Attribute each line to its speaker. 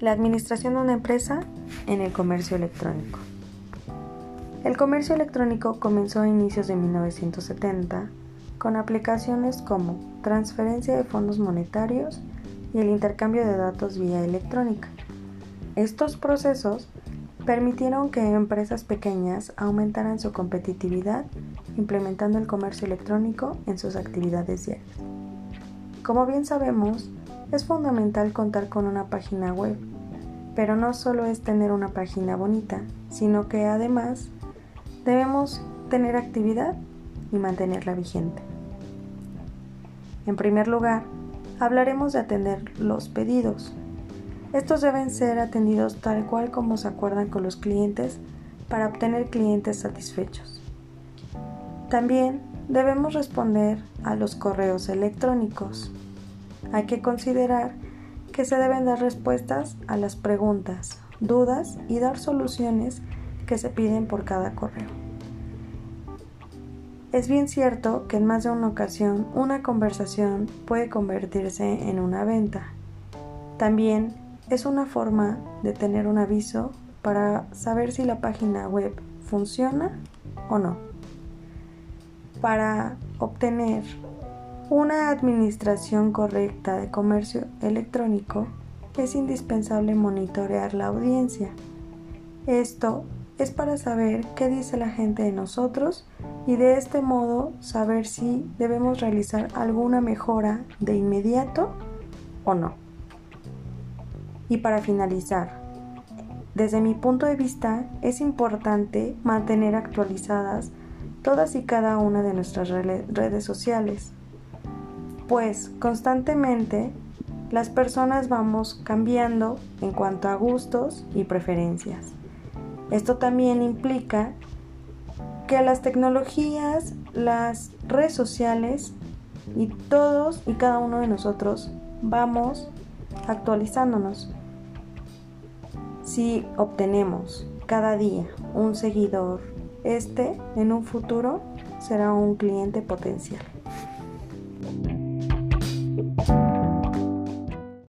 Speaker 1: La administración de una empresa en el comercio electrónico. El comercio electrónico comenzó a inicios de 1970 con aplicaciones como transferencia de fondos monetarios y el intercambio de datos vía electrónica. Estos procesos permitieron que empresas pequeñas aumentaran su competitividad implementando el comercio electrónico en sus actividades diarias. Como bien sabemos, es fundamental contar con una página web, pero no solo es tener una página bonita, sino que además debemos tener actividad y mantenerla vigente. En primer lugar, hablaremos de atender los pedidos. Estos deben ser atendidos tal cual como se acuerdan con los clientes para obtener clientes satisfechos. También debemos responder a los correos electrónicos. Hay que considerar que se deben dar respuestas a las preguntas, dudas y dar soluciones que se piden por cada correo. Es bien cierto que en más de una ocasión una conversación puede convertirse en una venta. También es una forma de tener un aviso para saber si la página web funciona o no. Para obtener una administración correcta de comercio electrónico es indispensable monitorear la audiencia. Esto es para saber qué dice la gente de nosotros y de este modo saber si debemos realizar alguna mejora de inmediato o no. Y para finalizar, desde mi punto de vista es importante mantener actualizadas todas y cada una de nuestras redes sociales, pues constantemente las personas vamos cambiando en cuanto a gustos y preferencias. Esto también implica que las tecnologías, las redes sociales y todos y cada uno de nosotros vamos actualizándonos. Si obtenemos cada día un seguidor este en un futuro será un cliente potencial.